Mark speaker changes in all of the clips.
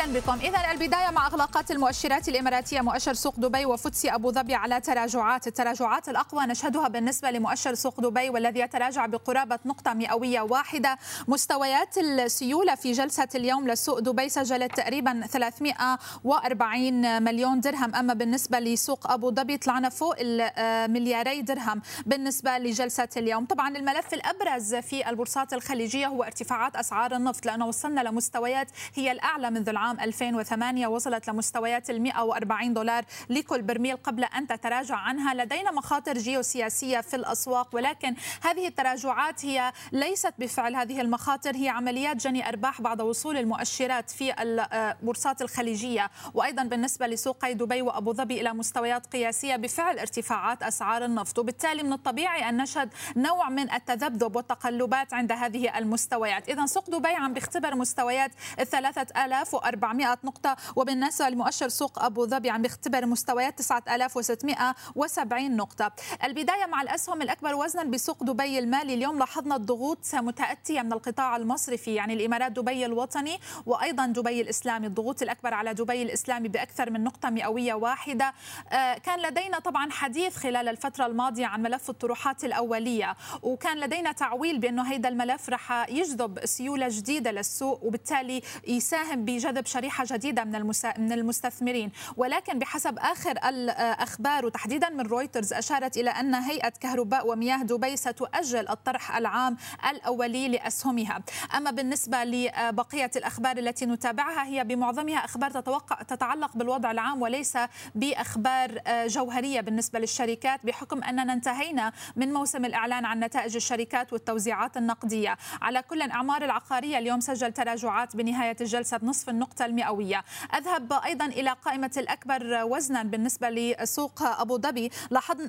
Speaker 1: أهلا بكم. اذا البداية مع أغلاقات المؤشرات الإماراتية. مؤشر سوق دبي و FTSE أبو ظبي على تراجعات. التراجعات الأقوى نشهدها بالنسبة لمؤشر سوق دبي والذي يتراجع بقرابة نقطة مئوية واحدة. مستويات السيولة في جلسة اليوم لسوق دبي سجلت تقريبا 340 مليون درهم. أما بالنسبة لسوق أبو ظبي طلعنا فوق الملياري درهم بالنسبة لجلسة اليوم. طبعا الملف الأبرز في البورصات الخليجية هو ارتفاعات أسعار النفط لأنه وصلنا لمستويات هي الأعلى منذ العام 2008 وصلت لمستويات ال 140 دولار لكل برميل قبل أن تتراجع عنها. لدينا مخاطر جيوسياسية في الأسواق ولكن هذه التراجعات هي ليست بفعل هذه المخاطر هي عمليات جني أرباح بعد وصول المؤشرات في البورصات الخليجية. وأيضا بالنسبة لسوقي دبي وأبو ظبي إلى مستويات قياسية بفعل ارتفاعات أسعار النفط. وبالتالي من الطبيعي أن نشهد نوع من التذبذب والتقلبات عند هذه المستويات. إذا سوق دبي عم بيختبر مستويات 3000 400 نقطة. وبالنسبة لمؤشر سوق أبو ظبي عم بيختبر مستويات 9670 نقطة. البداية مع الأسهم الأكبر وزنا بسوق دبي المالي. اليوم لاحظنا الضغوط متأتية من القطاع المصرفي يعني الإمارات دبي الوطني وأيضا دبي الإسلامي. الضغوط الأكبر على دبي الإسلامي بأكثر من نقطة مئوية واحدة. آه، كان لدينا طبعا حديث خلال الفترة الماضية عن ملف الطروحات الأولية وكان لدينا تعويل بأنه هيدا الملف رح يجذب سيولة جديدة للسوق وبالتالي يساهم بجذب جذب شريحة جديدة من من المستثمرين. ولكن بحسب آخر الأخبار وتحديدا من رويترز أشارت إلى أن هيئة كهرباء ومياه دبي ستؤجل الطرح العام الأولي لأسهمها. أما بالنسبة لبقية الأخبار التي نتابعها هي بمعظمها أخبار تتوقع تتعلق بالوضع العام وليس بأخبار جوهرية بالنسبة للشركات بحكم أننا انتهينا من موسم الإعلان عن نتائج الشركات والتوزيعات النقدية. على كل الأعمار العقارية اليوم سجل تراجعات بنهاية الجلسة بنصف النقطة النقطة المئوية. أذهب أيضا إلى قائمة الأكبر وزنا بالنسبة لسوق أبو ظبي.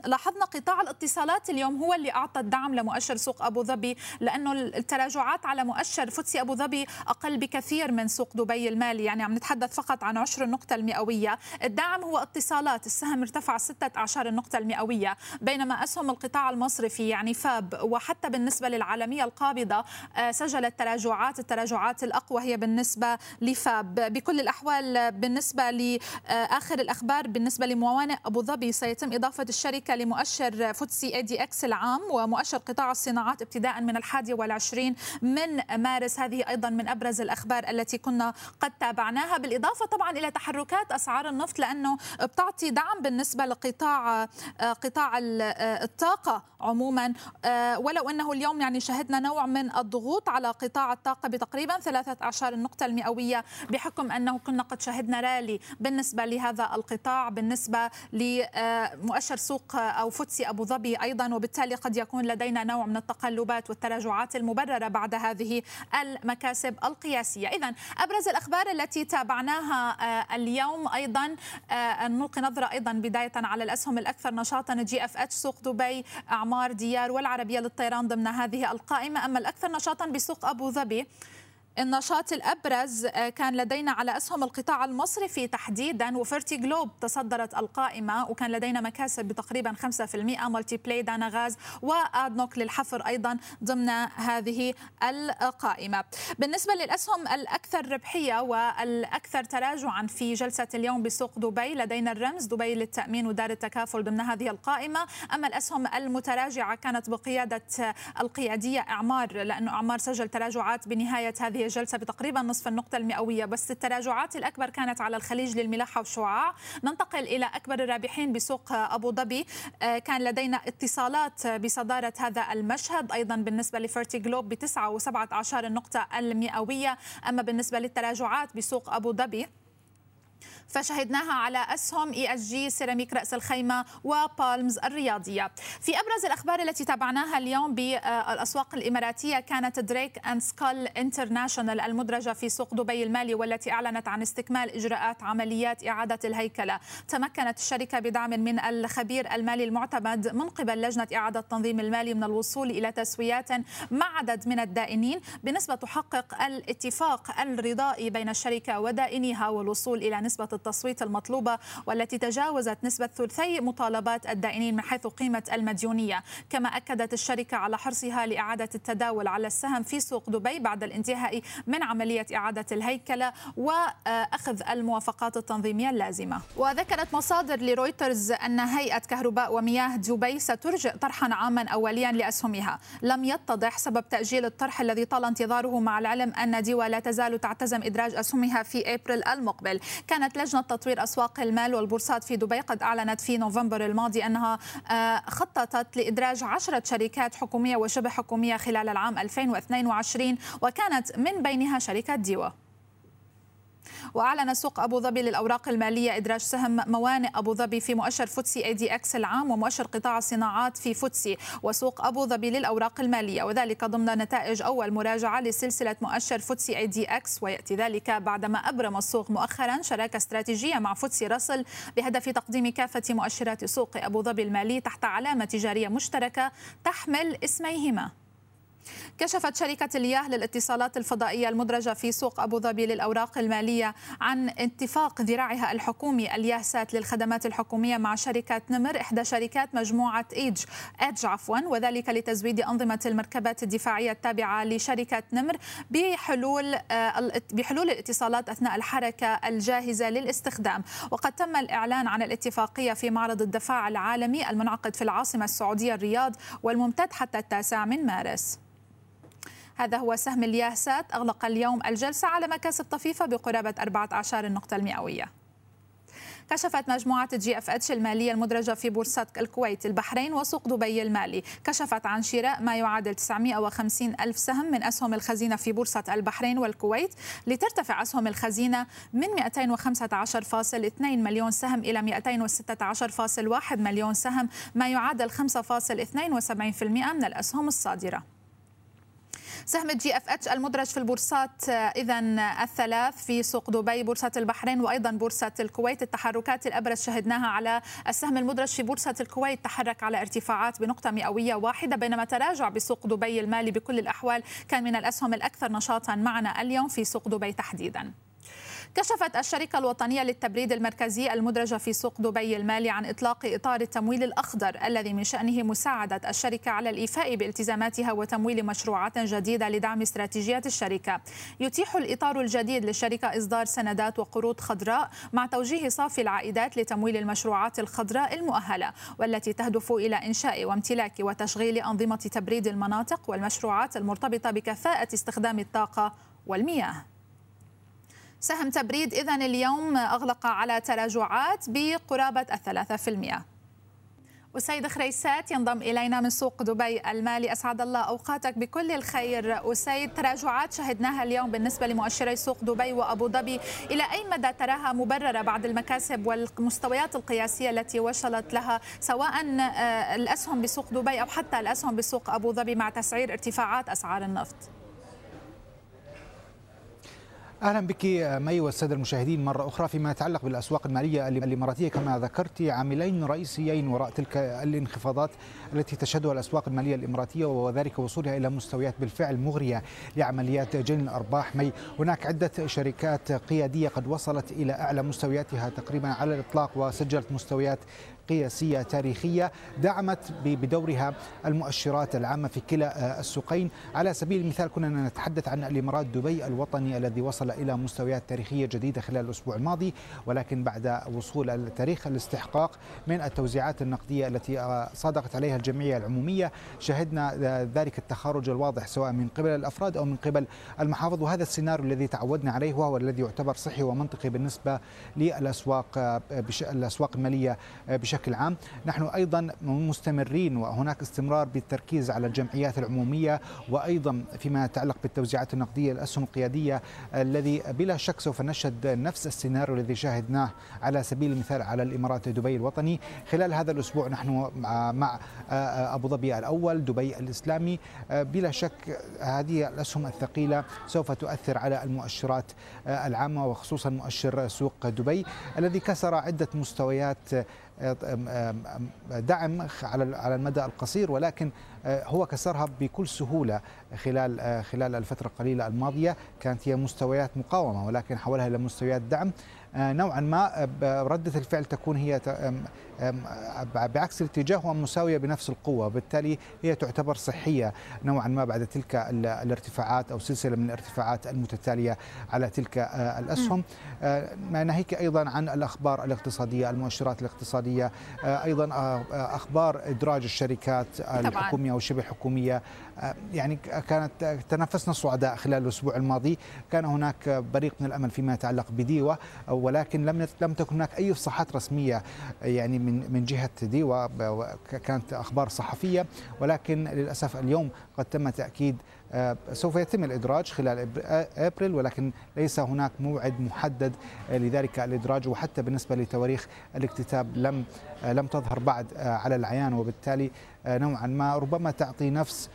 Speaker 1: لاحظنا قطاع الاتصالات اليوم هو اللي أعطى الدعم لمؤشر سوق أبو ظبي لأنه التراجعات على مؤشر فتسي أبو ظبي أقل بكثير من سوق دبي المالي. يعني عم نتحدث فقط عن عشر النقطة المئوية. الدعم هو اتصالات. السهم ارتفع ستة أعشار النقطة المئوية بينما أسهم القطاع المصرفي يعني فاب. وحتى بالنسبة للعالمية القابضة آه، سجلت تراجعات. التراجعات الأقوى هي بالنسبة ل FAB. بكل الأحوال بالنسبة لآخر الأخبار بالنسبة لموانئ أبو ظبي سيتم إضافة الشركة لمؤشر FTSE ADX العام ومؤشر قطاع الصناعات ابتداء من الحادي والعشرين من مارس. هذه أيضا من أبرز الأخبار التي كنا قد تابعناها بالإضافة طبعا إلى تحركات أسعار النفط لأنه بتعطي دعم بالنسبة لقطاع قطاع الطاقة عموما. ولو أنه اليوم يعني شهدنا نوع من الضغوط على قطاع الطاقة بتقريبا ثلاثة أعشار النقطة المئوية بحكم أنه كنا قد شهدنا رالي بالنسبة لهذا القطاع بالنسبة لمؤشر سوق أو FTSE أبو ظبي أيضا. وبالتالي قد يكون لدينا نوع من التقلبات والتراجعات المبررة بعد هذه المكاسب القياسية. إذا أبرز الأخبار التي تابعناها آه، اليوم أيضا آه، نلقي نظرة أيضا بداية على الأسهم الأكثر نشاطا GFH سوق دبي إعمار ديار والعربية للطيران ضمن هذه القائمة. أما الأكثر نشاطا بسوق أبو ظبي النشاط الأبرز آه، كان لدينا على أسهم القطاع المصرفي تحديدا و Fertiglobe تصدرت القائمة وكان لدينا مكاسب بتقريبا 5% Multiply دانا غاز وأدنوك للحفر أيضا ضمن هذه القائمة. بالنسبة للأسهم الأكثر ربحية والأكثر تراجعا في جلسة اليوم بسوق دبي لدينا الرمز دبي للتأمين ودار التكافل ضمن هذه القائمة. أما الأسهم المتراجعة كانت بقيادة القيادية إعمار لأنه إعمار سجل تراجعات بنهاية هذه الجلسة بتقريبا نصف النقطة المئوية بس التراجعات الأكبر كانت على الخليج للملاحة والشعاع ننتقل إلى أكبر الرابحين بسوق أبو ظبي. آه، كان لدينا اتصالات بصدارة هذا المشهد أيضا بالنسبة لفيرتي جلوب وسبعة عشر النقطة المئوية. أما بالنسبة للتراجعات بسوق أبو ظبي فشهدناها على أسهم ESG سيراميك رأس الخيمة وبالمز الرياضية. في أبرز الأخبار التي تابعناها اليوم بالأسواق الإماراتية كانت Drake & Scull International المدرجة في سوق دبي المالي والتي أعلنت عن استكمال إجراءات عمليات إعادة الهيكلة. تمكنت الشركة بدعم من الخبير المالي المعتمد من قبل لجنة إعادة التنظيم المالي من الوصول إلى تسويات مع عدد من الدائنين بنسبة تحقق الاتفاق الرضائي بين الشركة ودائنيها والوصول إلى نسبة التصويت المطلوبة والتي تجاوزت نسبة ثلثي مطالبات الدائنين من حيث قيمة المديونية. كما أكدت الشركة على حرصها لإعادة التداول على السهم في سوق دبي بعد الانتهاء من عملية إعادة الهيكلة وأخذ الموافقات التنظيمية اللازمة. وذكرت مصادر لرويترز أن هيئة كهرباء ومياه دبي سترجئ طرحا عاما أوليا لأسهمها. لم يتضح سبب تأجيل الطرح الذي طال انتظاره مع العلم أن ديوا لا تزال تعتزم إدراج أسهمها في أبريل المقبل. كانت لجنة تطوير أسواق المال والبورصات في دبي قد أعلنت في نوفمبر الماضي أنها آه، خططت لإدراج عشرة شركات حكومية وشبه حكومية خلال العام 2022 وكانت من بينها شركة DEWA. وأعلن سوق أبو ظبي للأوراق المالية إدراج سهم موانئ أبو ظبي في مؤشر FTSE ADX العام ومؤشر قطاع الصناعات في FTSE وسوق أبو ظبي للأوراق المالية وذلك ضمن نتائج أول مراجعة لسلسلة مؤشر FTSE ADX ويأتي ذلك بعدما أبرم السوق مؤخرا شراكة استراتيجية مع FTSE Russell بهدف تقديم كافة مؤشرات سوق أبو ظبي المالي تحت علامة تجارية مشتركة تحمل اسميهما. كشفت شركة الياه للاتصالات الفضائية المدرجة في سوق أبو ظبي للأوراق المالية عن اتفاق ذراعها الحكومي الياسات للخدمات الحكومية مع شركة نمر إحدى شركات مجموعة إيج إدج عفوا وذلك لتزويد أنظمة المركبات الدفاعية التابعة لشركة نمر بحلول آه، بحلول الاتصالات أثناء الحركة الجاهزة للاستخدام. وقد تم الإعلان عن الاتفاقية في معرض الدفاع العالمي المنعقد في العاصمة السعودية الرياض والممتد حتى التاسع من مارس. هذا هو سهم الياسات أغلق اليوم الجلسة على مكاسب طفيفة بقرابة 14 النقطة المئوية. كشفت مجموعة GFH المالية المدرجة في بورصة الكويت البحرين وسوق دبي المالي. كشفت عن شراء ما يعادل 950 ألف سهم من أسهم الخزينة في بورصة البحرين والكويت لترتفع أسهم الخزينة من 215.2 مليون سهم إلى 216.1 مليون سهم ما يعادل 5.72% من الأسهم الصادرة. سهم GFH المدرج في البورصات اذا الثلاث في سوق دبي بورصة البحرين وأيضا بورصة الكويت. التحركات الأبرز شهدناها على السهم المدرج في بورصة الكويت. تحرك على ارتفاعات بنقطة مئوية واحدة بينما تراجع بسوق دبي المالي بكل الأحوال كان من الأسهم الأكثر نشاطا معنا اليوم في سوق دبي تحديدا. كشفت الشركة الوطنية للتبريد المركزي المدرجة في سوق دبي المالي عن إطلاق إطار التمويل الأخضر الذي من شأنه مساعدة الشركة على الإيفاء بالتزاماتها وتمويل مشروعات جديدة لدعم استراتيجيات الشركة. يتيح الإطار الجديد للشركة إصدار سندات وقروض خضراء مع توجيه صافي العائدات لتمويل المشروعات الخضراء المؤهلة والتي تهدف إلى إنشاء وامتلاك وتشغيل أنظمة تبريد المناطق والمشروعات المرتبطة بكفاءة استخدام الطاقة والمياه. سهم تبريد إذا اليوم أغلق على تراجعات بقرابة الثلاثة في المئة. أسيد خريسات ينضم إلينا من سوق دبي المالي. أسعد الله أوقاتك بكل الخير. أسيد تراجعات شهدناها اليوم بالنسبة لمؤشري سوق دبي وأبو ظبي. إلى أي مدى تراها مبررة بعد المكاسب والمستويات القياسية التي وصلت لها سواء آه، الأسهم بسوق دبي أو حتى الأسهم بسوق أبو ظبي مع تسعير ارتفاعات أسعار النفط؟
Speaker 2: أهلا بك مي والسادة المشاهدين مرة أخرى فيما يتعلق بالأسواق المالية الإماراتية. كما ذكرت عاملين رئيسيين وراء تلك الانخفاضات التي تشهدها الأسواق المالية الإماراتية وذلك وصولها إلى مستويات بالفعل مغرية لعمليات جني الأرباح. مي هناك عدة شركات قيادية قد وصلت إلى أعلى مستوياتها تقريبا على الإطلاق وسجلت مستويات قياسية تاريخية دعمت بدورها المؤشرات العامة في كلا السوقين. على سبيل المثال كنا نتحدث عن الإمارات دبي الوطني الذي وصل إلى مستويات تاريخية جديدة خلال الأسبوع الماضي ولكن بعد وصول التاريخ الاستحقاق من التوزيعات النقدية التي صادقت عليها الجمعية العمومية شهدنا ذلك التخارج الواضح سواء من قبل الأفراد أو من قبل المحافظ. وهذا السيناريو الذي تعودنا عليه وهو الذي يعتبر صحي ومنطقي بالنسبة للأسواق الأسواق المالية بشكل بشكل عام. نحن أيضا مستمرين وهناك استمرار بالتركيز على الجمعيات العمومية وأيضا فيما يتعلق بالتوزيعات النقدية الأسهم القيادية الذي بلا شك سوف نشهد نفس السيناريو الذي شاهدناه على سبيل المثال على الإمارات دبي الوطني. خلال هذا الأسبوع نحن مع أبو ظبي الأول دبي الإسلامي. بلا شك هذه الأسهم الثقيلة سوف تؤثر على المؤشرات العامة وخصوصا مؤشر سوق دبي الذي كسر عدة مستويات دعم على على المدى القصير ولكن آه، هو كسرها بكل سهولة خلال آه، خلال الفترة القليلة الماضية. كانت هي مستويات مقاومة ولكن حولها إلى مستويات دعم. نوعا ما ردة الفعل تكون هي بعكس الاتجاه ومساوية بنفس القوة وبالتالي هي تعتبر صحية نوعا ما بعد تلك الارتفاعات أو سلسلة من الارتفاعات المتتالية على تلك الأسهم. ناهيك أيضا عن الأخبار الاقتصادية المؤشرات الاقتصادية أيضا أخبار إدراج الشركات الحكومية والشبه حكومية يعني كانت تنافسنا الصعداء خلال الأسبوع الماضي. كان هناك بريق من الأمل فيما يتعلق بديوة ولكن لم لم تكن هناك أي إفصاحات رسمية يعني من من جهة ديوة كانت أخبار صحفية. ولكن للأسف اليوم قد تم تأكيد سوف يتم الإدراج خلال أبريل ولكن ليس هناك موعد محدد لذلك الإدراج. وحتى بالنسبة لتواريخ الاكتتاب لم لم تظهر بعد على العيان. وبالتالي نوعا ما ربما تعطي نفس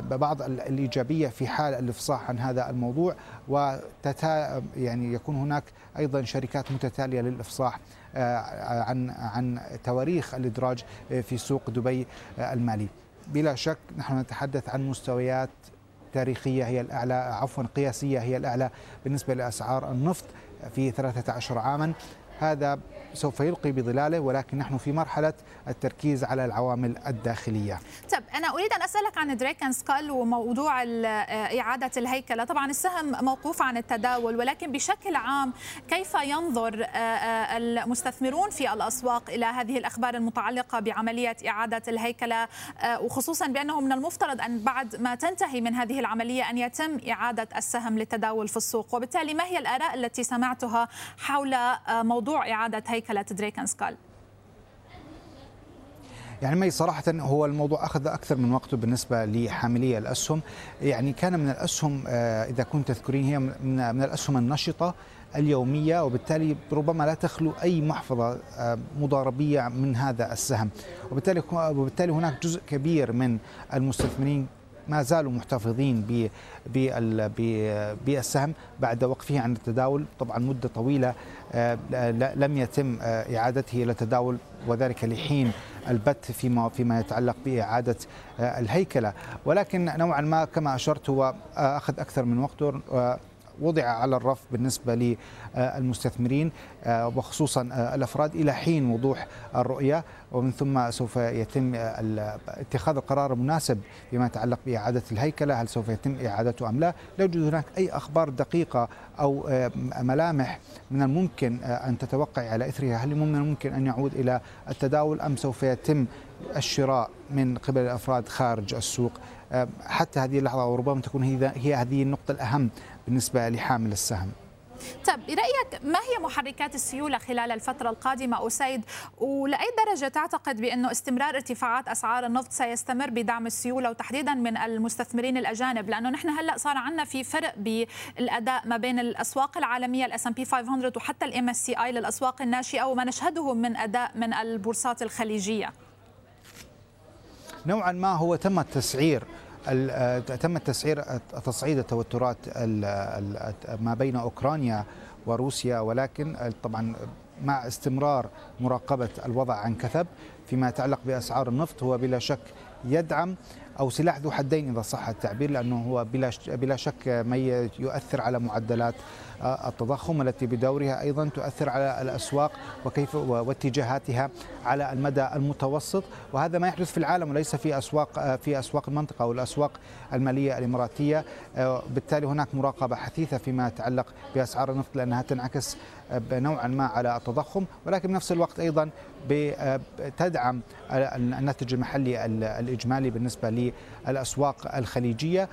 Speaker 2: بعض الإيجابية في حال الإفصاح عن هذا الموضوع وتتا يعني يكون هناك أيضا شركات متتالية للإفصاح عن عن تواريخ الإدراج في سوق دبي المالي. بلا شك نحن نتحدث عن مستويات تاريخية هي الأعلى عفوا قياسية هي الأعلى بالنسبة لأسعار النفط في 13 عاما هذا سوف يلقي بظلاله ولكن نحن في مرحلة التركيز على العوامل الداخلية.
Speaker 1: طب أنا أريد أن أسألك عن دريكن سكال وموضوع إعادة الهيكلة. طبعا السهم موقوف عن التداول ولكن بشكل عام كيف ينظر المستثمرون في الأسواق إلى هذه الأخبار المتعلقة بعملية إعادة الهيكلة؟ وخصوصا بأنه من المفترض أن بعد ما تنتهي من هذه العملية أن يتم إعادة السهم للتداول في السوق. وبالتالي ما هي الآراء التي سمعتها حول موضوع إعادة هيكلة دريكن سكال.
Speaker 2: يعني مي صراحة هو الموضوع أخذ أكثر من وقته بالنسبة لحاملي الأسهم. يعني كان من الأسهم إذا كنت تذكرين هي من الأسهم النشطة اليومية وبالتالي ربما لا تخلو أي محفظة مضاربية من هذا السهم. وبالتالي وبالتالي هناك جزء كبير من المستثمرين ما زالوا محتفظين بالسهم بعد وقفه عن التداول. طبعا مدة طويلة لم يتم إعادته إلى التداول وذلك لحين البت فيما فيما يتعلق بإعادة الهيكلة. ولكن نوعا ما كما أشرت هو أخذ أكثر من وقته وضع على الرف بالنسبة للمستثمرين وخصوصا الأفراد إلى حين وضوح الرؤية ومن ثم سوف يتم اتخاذ القرار المناسب فيما يتعلق بإعادة الهيكلة هل سوف يتم إعادته أم لا؟ لا يوجد هناك أي أخبار دقيقة أو ملامح من الممكن أن تتوقع على إثرها. هل من الممكن أن يعود إلى التداول أم سوف يتم الشراء من قبل الأفراد خارج السوق؟ حتى هذه اللحظة وربما تكون هي هذه النقطة الأهم بالنسبة لحامل السهم.
Speaker 1: طب برأيك ما هي محركات السيولة خلال الفترة القادمة أسيد؟ ولأي درجة تعتقد بأنه استمرار ارتفاعات أسعار النفط سيستمر بدعم السيولة وتحديدا من المستثمرين الأجانب؟ لأنه نحن هلأ صار عندنا في فرق بالأداء ما بين الأسواق العالمية ال S&P 500 وحتى ال MSCI للأسواق الناشئة وما نشهده من أداء من البورصات الخليجية.
Speaker 2: نوعا ما هو تم التسعير تم التسعير تصعيد التوترات ما بين أوكرانيا وروسيا ولكن طبعا مع استمرار مراقبة الوضع عن كثب فيما يتعلق بأسعار النفط هو بلا شك يدعم أو سلاح ذو حدين إذا صح التعبير لأنه هو بلا بلا شك ما يؤثر على معدلات التضخم التي بدورها أيضا تؤثر على الأسواق وكيف واتجاهاتها على المدى المتوسط. وهذا ما يحدث في العالم وليس في أسواق في أسواق المنطقة أو الأسواق المالية الإماراتية. بالتالي هناك مراقبة حثيثة فيما يتعلق بأسعار النفط لأنها تنعكس نوعا ما على التضخم. ولكن بنفس الوقت أيضا تدعم الناتج المحلي الإجمالي بالنسبة للأسواق الخليجية.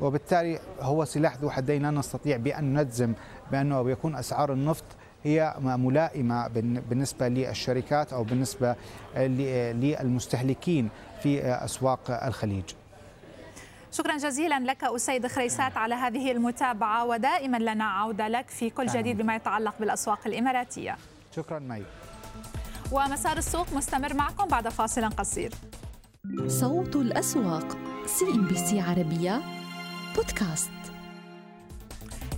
Speaker 2: وبالتالي هو سلاح ذو حدين لا نستطيع بأن نجزم بأنه بيكون أسعار النفط هي ملائمة بالنسبة للشركات أو بالنسبة للمستهلكين في أسواق الخليج.
Speaker 1: شكرا جزيلا لك أسيد خريسات على هذه المتابعة ودائما لنا عودة لك في كل جديد بما يتعلق بالأسواق الإماراتية.
Speaker 2: شكرا مي.
Speaker 1: ومسار السوق مستمر معكم بعد فاصل قصير.
Speaker 3: صوت الأسواق CNBC عربية بودكاست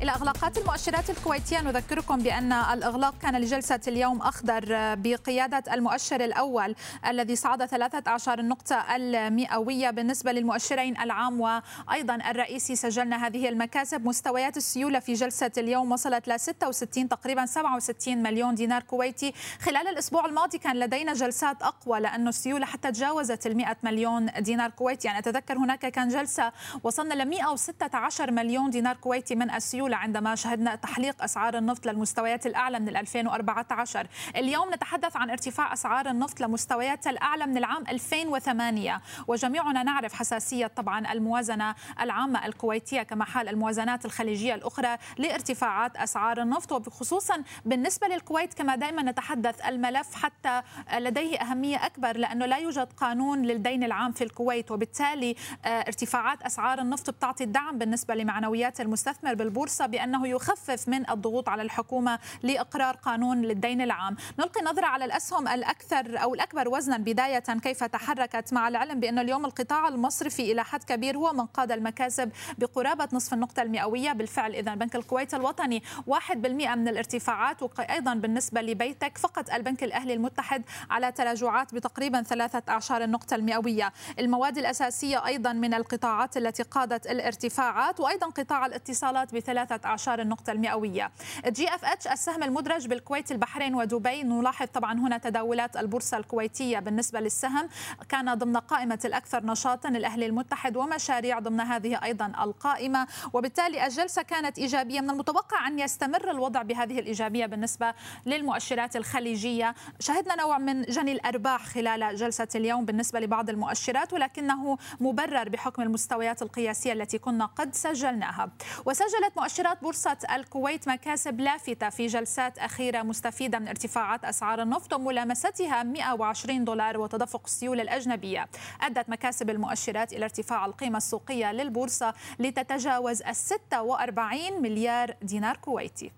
Speaker 1: إلى إغلاقات المؤشرات الكويتية. نذكركم بأن الإغلاق كان لجلسة اليوم أخضر بقيادة المؤشر الأول الذي صعد 13 النقطة المئوية بالنسبة للمؤشرين العام وأيضا الرئيسي سجلنا هذه المكاسب. مستويات السيولة في جلسة اليوم وصلت ل 66 تقريبا 67 مليون دينار كويتي. خلال الأسبوع الماضي كان لدينا جلسات أقوى لأن السيولة حتى تجاوزت ال 100 مليون دينار كويتي. يعني أتذكر هناك كان جلسة وصلنا ل 116 مليون دينار كويتي من السيولة. عندما شهدنا تحليق أسعار النفط للمستويات الأعلى من 2014 اليوم نتحدث عن ارتفاع أسعار النفط لمستويات الأعلى من العام 2008 وجميعنا نعرف حساسية طبعا الموازنة العامة الكويتية كما حال الموازنات الخليجية الأخرى لارتفاعات أسعار النفط وخصوصا بالنسبة للكويت كما دائما نتحدث الملف حتى لديه أهمية أكبر لأنه لا يوجد قانون للدين العام في الكويت وبالتالي آه، ارتفاعات أسعار النفط بتعطي الدعم بالنسبة لمعنويات المستثمر بالبورصة بأنه يخفف من الضغوط على الحكومة لإقرار قانون للدين العام. نلقي نظرة على الأسهم الأكثر أو الأكبر وزنا بداية كيف تحركت مع العلم بأن اليوم القطاع المصرفي إلى حد كبير هو من قاد المكاسب بقرابة نصف النقطة المئوية. بالفعل إذا بنك الكويت الوطني 1% من الارتفاعات وأيضا بالنسبة لبيتك فقط البنك الأهلي المتحد على تراجعات بتقريبا ثلاثة أعشار النقطة المئوية. المواد الأساسية أيضا من القطاعات التي قادت الارتفاعات وأيضا قطاع الاتصالات بثلاثة أعشار النقطة المئوية. GFH السهم المدرج بالكويت البحرين ودبي. نلاحظ طبعا هنا تداولات البورصة الكويتية بالنسبة للسهم. كان ضمن قائمة الأكثر نشاطا الأهلي المتحد ومشاريع ضمن هذه أيضا القائمة. وبالتالي الجلسة كانت إيجابية. من المتوقع أن يستمر الوضع بهذه الإيجابية بالنسبة للمؤشرات الخليجية. شهدنا نوع من جني الأرباح خلال جلسة اليوم بالنسبة لبعض المؤشرات ولكنه مبرر بحكم المستويات القياسية التي كنا قد سجلناها. وسجلت مؤشرات بورصة الكويت مكاسب لافتة في جلسات أخيرة مستفيدة من ارتفاعات أسعار النفط وملامستها 120 دولار وتدفق السيولة الأجنبية. أدت مكاسب المؤشرات إلى ارتفاع القيمة السوقية للبورصة لتتجاوز ال 46 مليار دينار كويتي.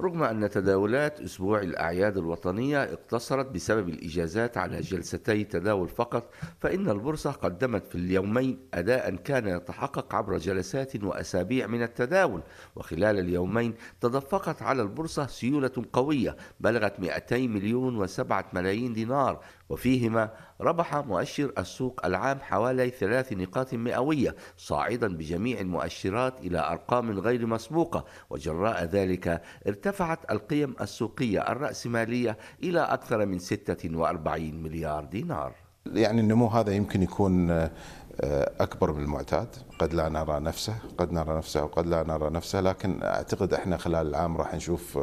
Speaker 4: رغم أن تداولات أسبوع الأعياد الوطنية اقتصرت بسبب الإجازات على جلستي تداول فقط فإن البورصة قدمت في اليومين أداء كان يتحقق عبر جلسات وأسابيع من التداول وخلال اليومين تدفقت على البورصة سيولة قوية بلغت 200 مليون و7 ملايين دينار وفيهما ربح مؤشر السوق العام حوالي ثلاث نقاط مئوية صاعدا بجميع المؤشرات إلى أرقام غير مسبوقة وجراء ذلك ارتفعت القيم السوقية الرأسمالية إلى أكثر من 46 مليار دينار.
Speaker 5: يعني النمو هذا يمكن يكون آه، أكبر من المعتاد. قد لا نرى نفسه قد نرى نفسه وقد لا نرى نفسه لكن أعتقد إحنا خلال العام راح نشوف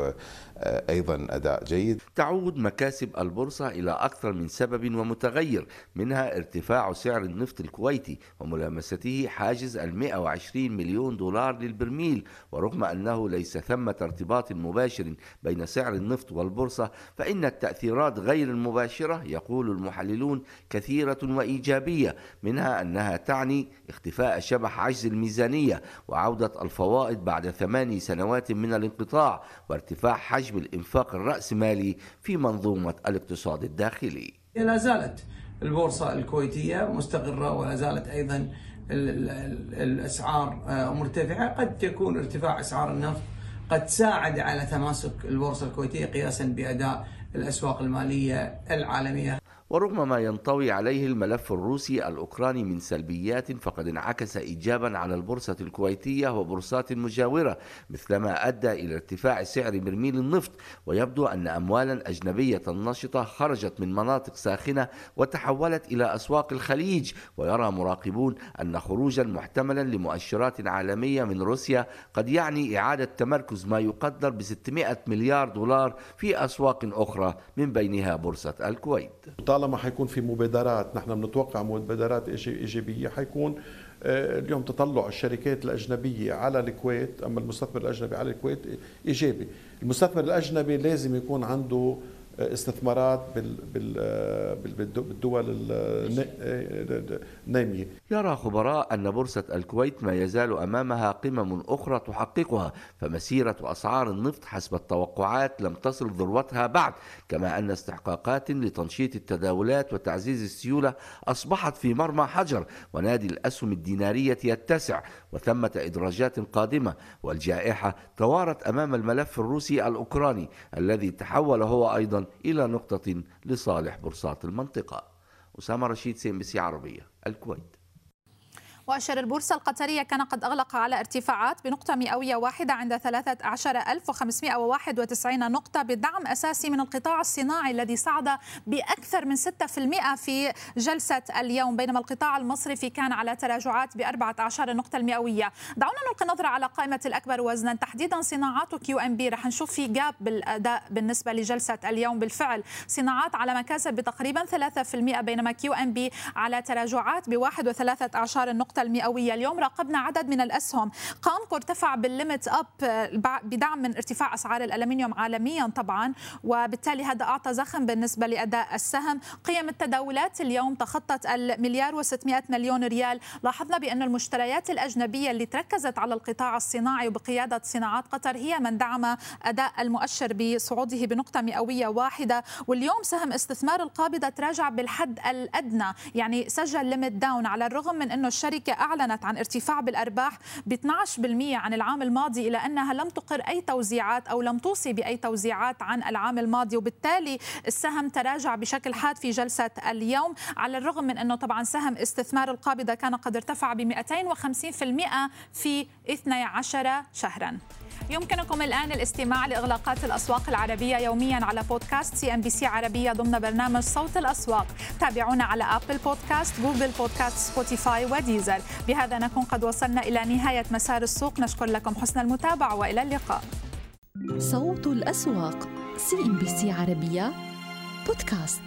Speaker 5: آه، أيضا أداء جيد.
Speaker 4: تعود مكاسب البورصة إلى أكثر من سبب ومتغير منها ارتفاع سعر النفط الكويتي وملامسته حاجز ال 120 مليون دولار للبرميل ورغم أنه ليس ثمة ارتباط مباشر بين سعر النفط والبورصة فإن التأثيرات غير المباشرة يقول المحللون كثيرة وإيجابية منها أنها تعني اختفاء شبح عجز الميزانية وعودة الفوائد بعد ثماني سنوات من الانقطاع وارتفاع حجم حجم الإنفاق الرأسمالي في منظومة الاقتصاد الداخلي.
Speaker 6: لا زالت البورصة الكويتية مستقرة ولا زالت أيضا الأسعار آه، مرتفعة. قد يكون ارتفاع أسعار النفط قد ساعد على تماسك البورصة الكويتية قياسا بأداء الأسواق المالية العالمية.
Speaker 4: ورغم ما ينطوي عليه الملف الروسي الأوكراني من سلبيات فقد انعكس إيجابا على البورصة الكويتية وبورصات مجاورة مثلما أدى إلى ارتفاع سعر برميل النفط ويبدو أن أموالا أجنبية نشطة خرجت من مناطق ساخنة وتحولت إلى أسواق الخليج ويرى مراقبون أن خروجا محتملا لمؤشرات عالمية من روسيا قد يعني إعادة تمركز ما يقدر ب 600 مليار دولار في أسواق أخرى من بينها بورصة الكويت.
Speaker 7: طالما حيكون في مبادرات نحن بنتوقع مبادرات إيجابية حيكون آه، اليوم تطلع الشركات الأجنبية على الكويت أما المستثمر الأجنبي على الكويت إيجابي، المستثمر الأجنبي لازم يكون عنده استثمارات بالدول الناميه.
Speaker 4: يرى خبراء أن بورصة الكويت ما يزال أمامها قمم أخرى تحققها فمسيرة أسعار النفط حسب التوقعات لم تصل ذروتها بعد كما أن استحقاقات لتنشيط التداولات وتعزيز السيولة أصبحت في مرمى حجر ونادي الأسهم الدينارية يتسع وثمة إدراجات قادمة والجائحة توارت أمام الملف الروسي الأوكراني الذي تحول هو إلى نقطة لصالح بورصات المنطقة. أسامة رشيد CNBC عربية الكويت.
Speaker 1: مؤشر البورصة القطرية كان قد أغلق على ارتفاعات بنقطة مئوية واحدة عند 13591 نقطة بدعم أساسي من القطاع الصناعي الذي صعد بأكثر من 6% في جلسة اليوم بينما القطاع المصرفي كان على تراجعات ب 14 نقطة المئوية. دعونا نلقي نظرة على قائمة الأكبر وزنا. تحديدا صناعات و QNB. رح نشوف في gap بالأداء بالنسبة لجلسة اليوم. بالفعل صناعات على مكاسب بتقريبا 3% بينما QNB على تراجعات ب 1.13 نقطة المئوية. اليوم راقبنا عدد من الأسهم. قامكو ارتفع بال limit up بدعم من ارتفاع أسعار الألمنيوم عالميا طبعا وبالتالي هذا أعطى زخم بالنسبة لأداء السهم. قيم التداولات اليوم تخطت المليار و600 مليون ريال. لاحظنا بأن المشتريات الأجنبية اللي تركزت على القطاع الصناعي وبقيادة صناعات قطر هي من دعم أداء المؤشر بصعوده بنقطة مئوية واحدة. واليوم سهم استثمار القابضة تراجع بالحد الأدنى يعني سجل limit down على الرغم من أنه الشركة الشركة أعلنت عن ارتفاع بالأرباح ب 12% عن العام الماضي إلا أنها لم تقر أي توزيعات أو لم توصي بأي توزيعات عن العام الماضي وبالتالي السهم تراجع بشكل حاد في جلسة اليوم على الرغم من أنه طبعا سهم استثمار القابضة كان قد ارتفع ب 250% في 12 شهرا. يمكنكم الآن الاستماع لإغلاقات الأسواق العربية يوميا على بودكاست CNBC عربية ضمن برنامج صوت الأسواق. تابعونا على Apple Podcast Google Podcast Spotify و Deezer بهذا نكون قد وصلنا إلى نهاية مسار السوق. نشكر لكم حسن المتابعة وإلى اللقاء.
Speaker 3: صوت الأسواق CNBC عربية بودكاست.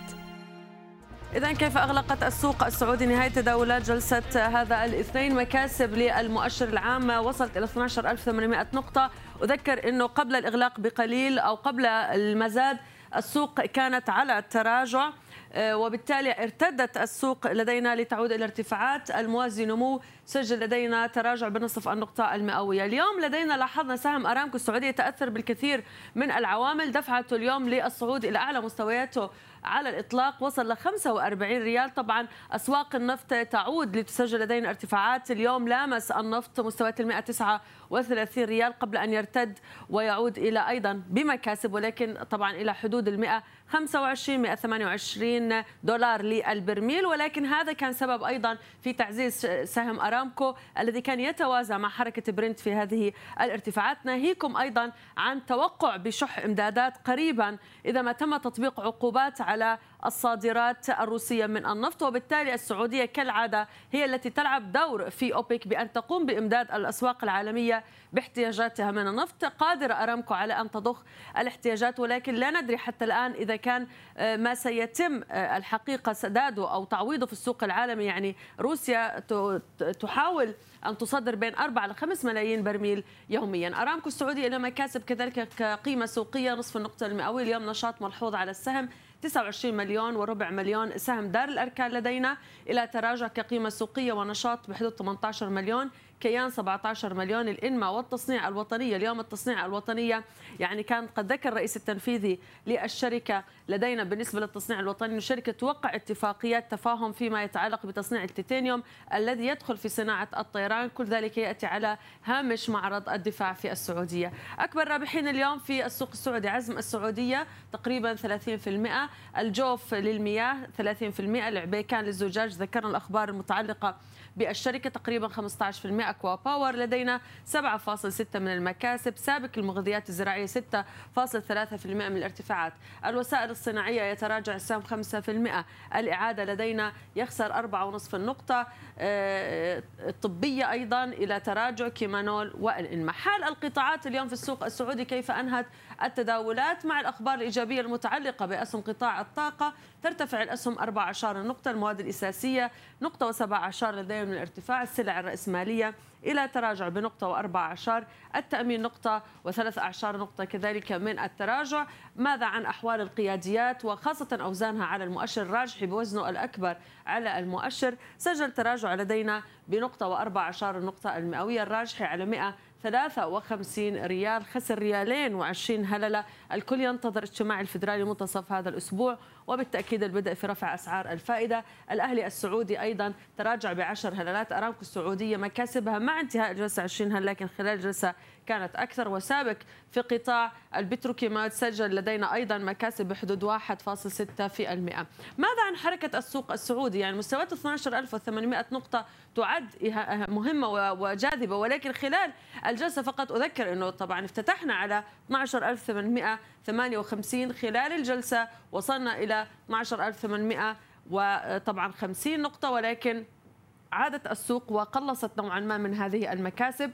Speaker 8: إذا كيف أغلقت السوق السعودي نهاية تداولات جلسة هذا الاثنين؟ مكاسب للمؤشر العام وصلت إلى 12800 نقطة. أذكر أنه قبل الإغلاق بقليل أو قبل المزاد السوق كانت على التراجع آه، وبالتالي ارتدت السوق لدينا لتعود إلى ارتفاعات الموازي نمو سجل لدينا تراجع بنصف النقطة المئوية. اليوم لدينا لاحظنا سهم أرامكو السعودية تأثر بالكثير من العوامل. دفعته اليوم للصعود إلى أعلى مستوياته على الإطلاق وصل ل 45 ريال. طبعا أسواق النفط تعود لتسجل لدينا ارتفاعات. اليوم لامس النفط مستويات ال 139 ريال قبل أن يرتد ويعود إلى أيضا بمكاسب ولكن طبعا إلى حدود ال 125 128 دولار للبرميل. ولكن هذا كان سبب أيضا في تعزيز سهم أرامكو. الذي كان يتوازى مع حركة برنت في هذه الارتفاعات. ناهيكم أيضا عن توقع بشح إمدادات قريبا إذا ما تم تطبيق عقوبات على الصادرات الروسية من النفط وبالتالي السعودية كالعادة هي التي تلعب دور في أوبك بأن تقوم بإمداد الأسواق العالمية باحتياجاتها من النفط. قادرة أرامكو على أن تضخ الاحتياجات ولكن لا ندري حتى الآن إذا كان آه، ما سيتم آه، الحقيقة سداده أو تعويضه في السوق العالمي. يعني روسيا تحاول أن تصدر بين 4 ل 5 ملايين برميل يوميا. أرامكو السعودية لها مكاسب كذلك كقيمة سوقية نصف النقطة المئوية. اليوم نشاط ملحوظ على السهم 29 مليون وربع مليون سهم دار الأركان لدينا إلى تراجع كقيمة سوقية ونشاط بحدود 18 مليون كيان 17 مليون الإنما والتصنيع الوطنية اليوم التصنيع الوطنية يعني كان قد ذكر الرئيس التنفيذي للشركة لدينا بالنسبة للتصنيع الوطني. الشركة توقع اتفاقيات تفاهم فيما يتعلق بتصنيع التيتانيوم الذي يدخل في صناعة الطيران. كل ذلك يأتي على هامش معرض الدفاع في السعودية. أكبر رابحين اليوم في السوق السعودي. عزم السعودية تقريبا 30% الجوف للمياه 30% العبيكان للزجاج. ذكرنا الأخبار المتعلقة بالشركة تقريبا 15% أكوا باور لدينا 7.6 من المكاسب. سابق المغذيات الزراعية 6.3% من الارتفاعات. الوسائل الصناعية يتراجع السهم 5% الإعادة لدينا يخسر 4.5 النقطة آه، الطبية أيضا إلى تراجع كيمانول والإنما حال القطاعات اليوم في السوق السعودي كيف أنهت التداولات مع الأخبار الإيجابية المتعلقة بأسهم قطاع الطاقة. ترتفع الأسهم 14 نقطة المواد الأساسية نقطة و17 لدينا من الارتفاع السلع الرأسمالية إلى تراجع بنقطة وأربع أعشار التأمين نقطة وثلاث أعشار نقطة كذلك من التراجع. ماذا عن أحوال القياديات وخاصة أوزانها على المؤشر الراجحي بوزنه الأكبر على المؤشر؟ سجل تراجع لدينا بنقطة وأربع عشر النقطة المئوية الراجحي على 100 53 ريال خسر ريالين و20 هللة. الكل ينتظر اجتماع الفدرالي منتصف هذا الأسبوع. وبالتأكيد البدء في رفع أسعار الفائدة. الأهلي السعودي أيضا تراجع بعشر هللات أرامكو السعودية مكاسبها مع انتهاء الجلسة 20 هللة لكن خلال الجلسة كانت أكثر. وسابق في قطاع البتروكيماوت سجل لدينا أيضا مكاسب بحدود 1.6% ماذا عن حركة السوق السعودي؟ يعني مستويات 12800 نقطة تعد مهمة وجاذبة ولكن خلال الجلسة فقط أذكر أنه طبعا افتتحنا على 12858 خلال الجلسة. وصلنا إلى 12800 وطبعا 50 نقطة ولكن عادت السوق وقلصت نوعا ما من هذه المكاسب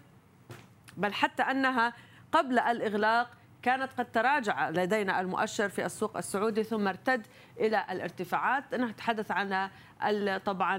Speaker 8: بل حتى أنها قبل الإغلاق كانت قد تراجع لدينا المؤشر في السوق السعودي ثم ارتد إلى الارتفاعات. نتحدث عن طبعا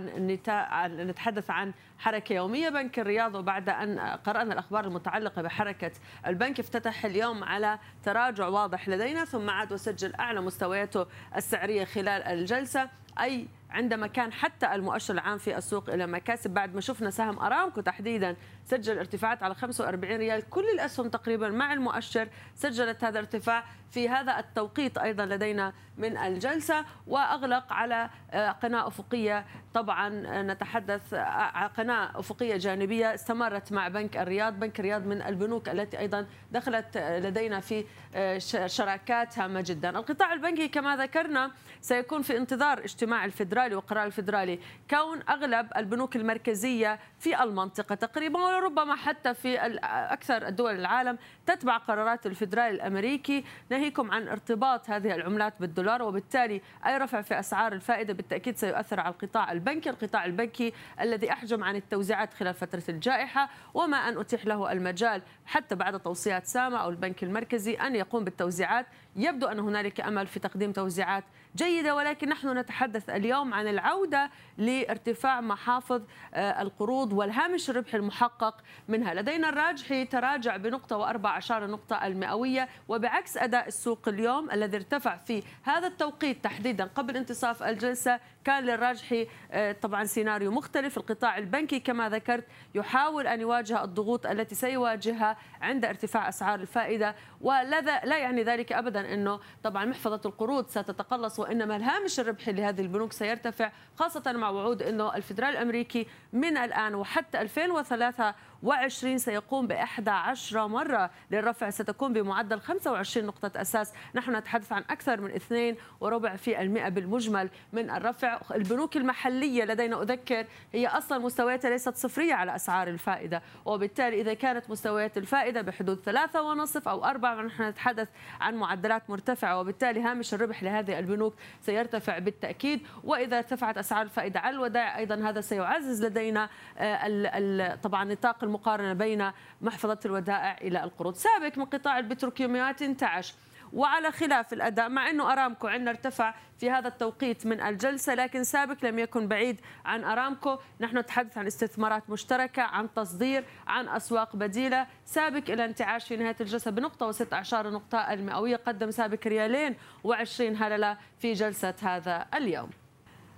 Speaker 8: نتحدث عن حركة يومية. بنك الرياض وبعد أن قرأنا الأخبار المتعلقة بحركة البنك افتتح اليوم على تراجع واضح لدينا. ثم عاد وسجل أعلى مستوياته السعرية خلال الجلسة. أي عندما كان حتى المؤشر العام في السوق إلى مكاسب. بعد ما شفنا سهم أرامكو تحديدا سجل ارتفاعات على 45 ريال كل الأسهم تقريبا مع المؤشر. سجلت هذا الارتفاع في هذا التوقيت أيضا لدينا من الجلسة وأغلق على آه، قناة أفقية. طبعا نتحدث آه، قناة أفقية جانبية. استمرت مع بنك الرياض. بنك الرياض من البنوك التي أيضا دخلت لدينا في آه، شراكات هامه جدا. القطاع البنكي كما ذكرنا سيكون في انتظار اجتماع الفدرالي وقرار الفدرالي كون أغلب البنوك المركزية في المنطقة تقريبا وربما حتى في أكثر الدول العالم تتبع قرارات الفدرالي الأمريكي. ناهيكم عن ارتباط هذه العملات بالدولار وبالتالي أي رفع في أسعار الفائدة بالتأكيد سيؤثر على القطاع البنكي، القطاع البنكي الذي احجم عن التوزيعات خلال فترة الجائحة. وما أن أتيح له المجال حتى بعد توصيات سامة أو البنك المركزي أن يقوم بالتوزيعات. يبدو أن هنالك أمل في تقديم توزيعات جيدة ولكن نحن نتحدث اليوم عن العودة لارتفاع محافظ آه، القروض والهامش الربحي المحقق منها. لدينا الراجحي تراجع بنقطة واربع عشر نقطة المئوية وبعكس أداء السوق اليوم الذي ارتفع في هذا التوقيت تحديدا قبل انتصاف الجلسة كان للراجحي آه، طبعا سيناريو مختلف. القطاع البنكي كما ذكرت يحاول أن يواجه الضغوط التي سيواجهها عند ارتفاع أسعار الفائدة ولا لا يعني ذلك ابدا إنه طبعا محفظة القروض ستتقلص وإنما الهامش الربحي لهذه البنوك سيرتفع خاصة مع وعود إنه الفدرال الأمريكي من الآن وحتى 2003 2020 سيقوم ب 11 مرة للرفع ستكون بمعدل 25 نقطة أساس. نحن نتحدث عن أكثر من 2 وربع في المئة بالمجمل من الرفع. البنوك المحلية لدينا أذكر هي أصلا مستوياتها ليست صفرية على أسعار الفائدة وبالتالي إذا كانت مستويات الفائدة بحدود ثلاثة ونصف أو أربعة نحن نتحدث عن معدلات مرتفعة وبالتالي هامش الربح لهذه البنوك سيرتفع بالتأكيد وإذا ارتفعت أسعار الفائدة على الودائع أيضا هذا سيعزز لدينا آه، طبعا نطاق المقارنة بين محفظة الودائع إلى القروض. سابق من قطاع البتروكيماويات انتعش. وعلى خلاف الأداء مع إنه أرامكو عندنا ارتفع في هذا التوقيت من الجلسة لكن سابق لم يكن بعيد عن أرامكو. نحن نتحدث عن استثمارات مشتركة عن تصدير عن أسواق بديلة. سابق إلى انتعاش في نهاية الجلسة بنقطة وست اعشار نقطة المئوية قدم سابق ريالين و20 هللة في جلسة هذا اليوم.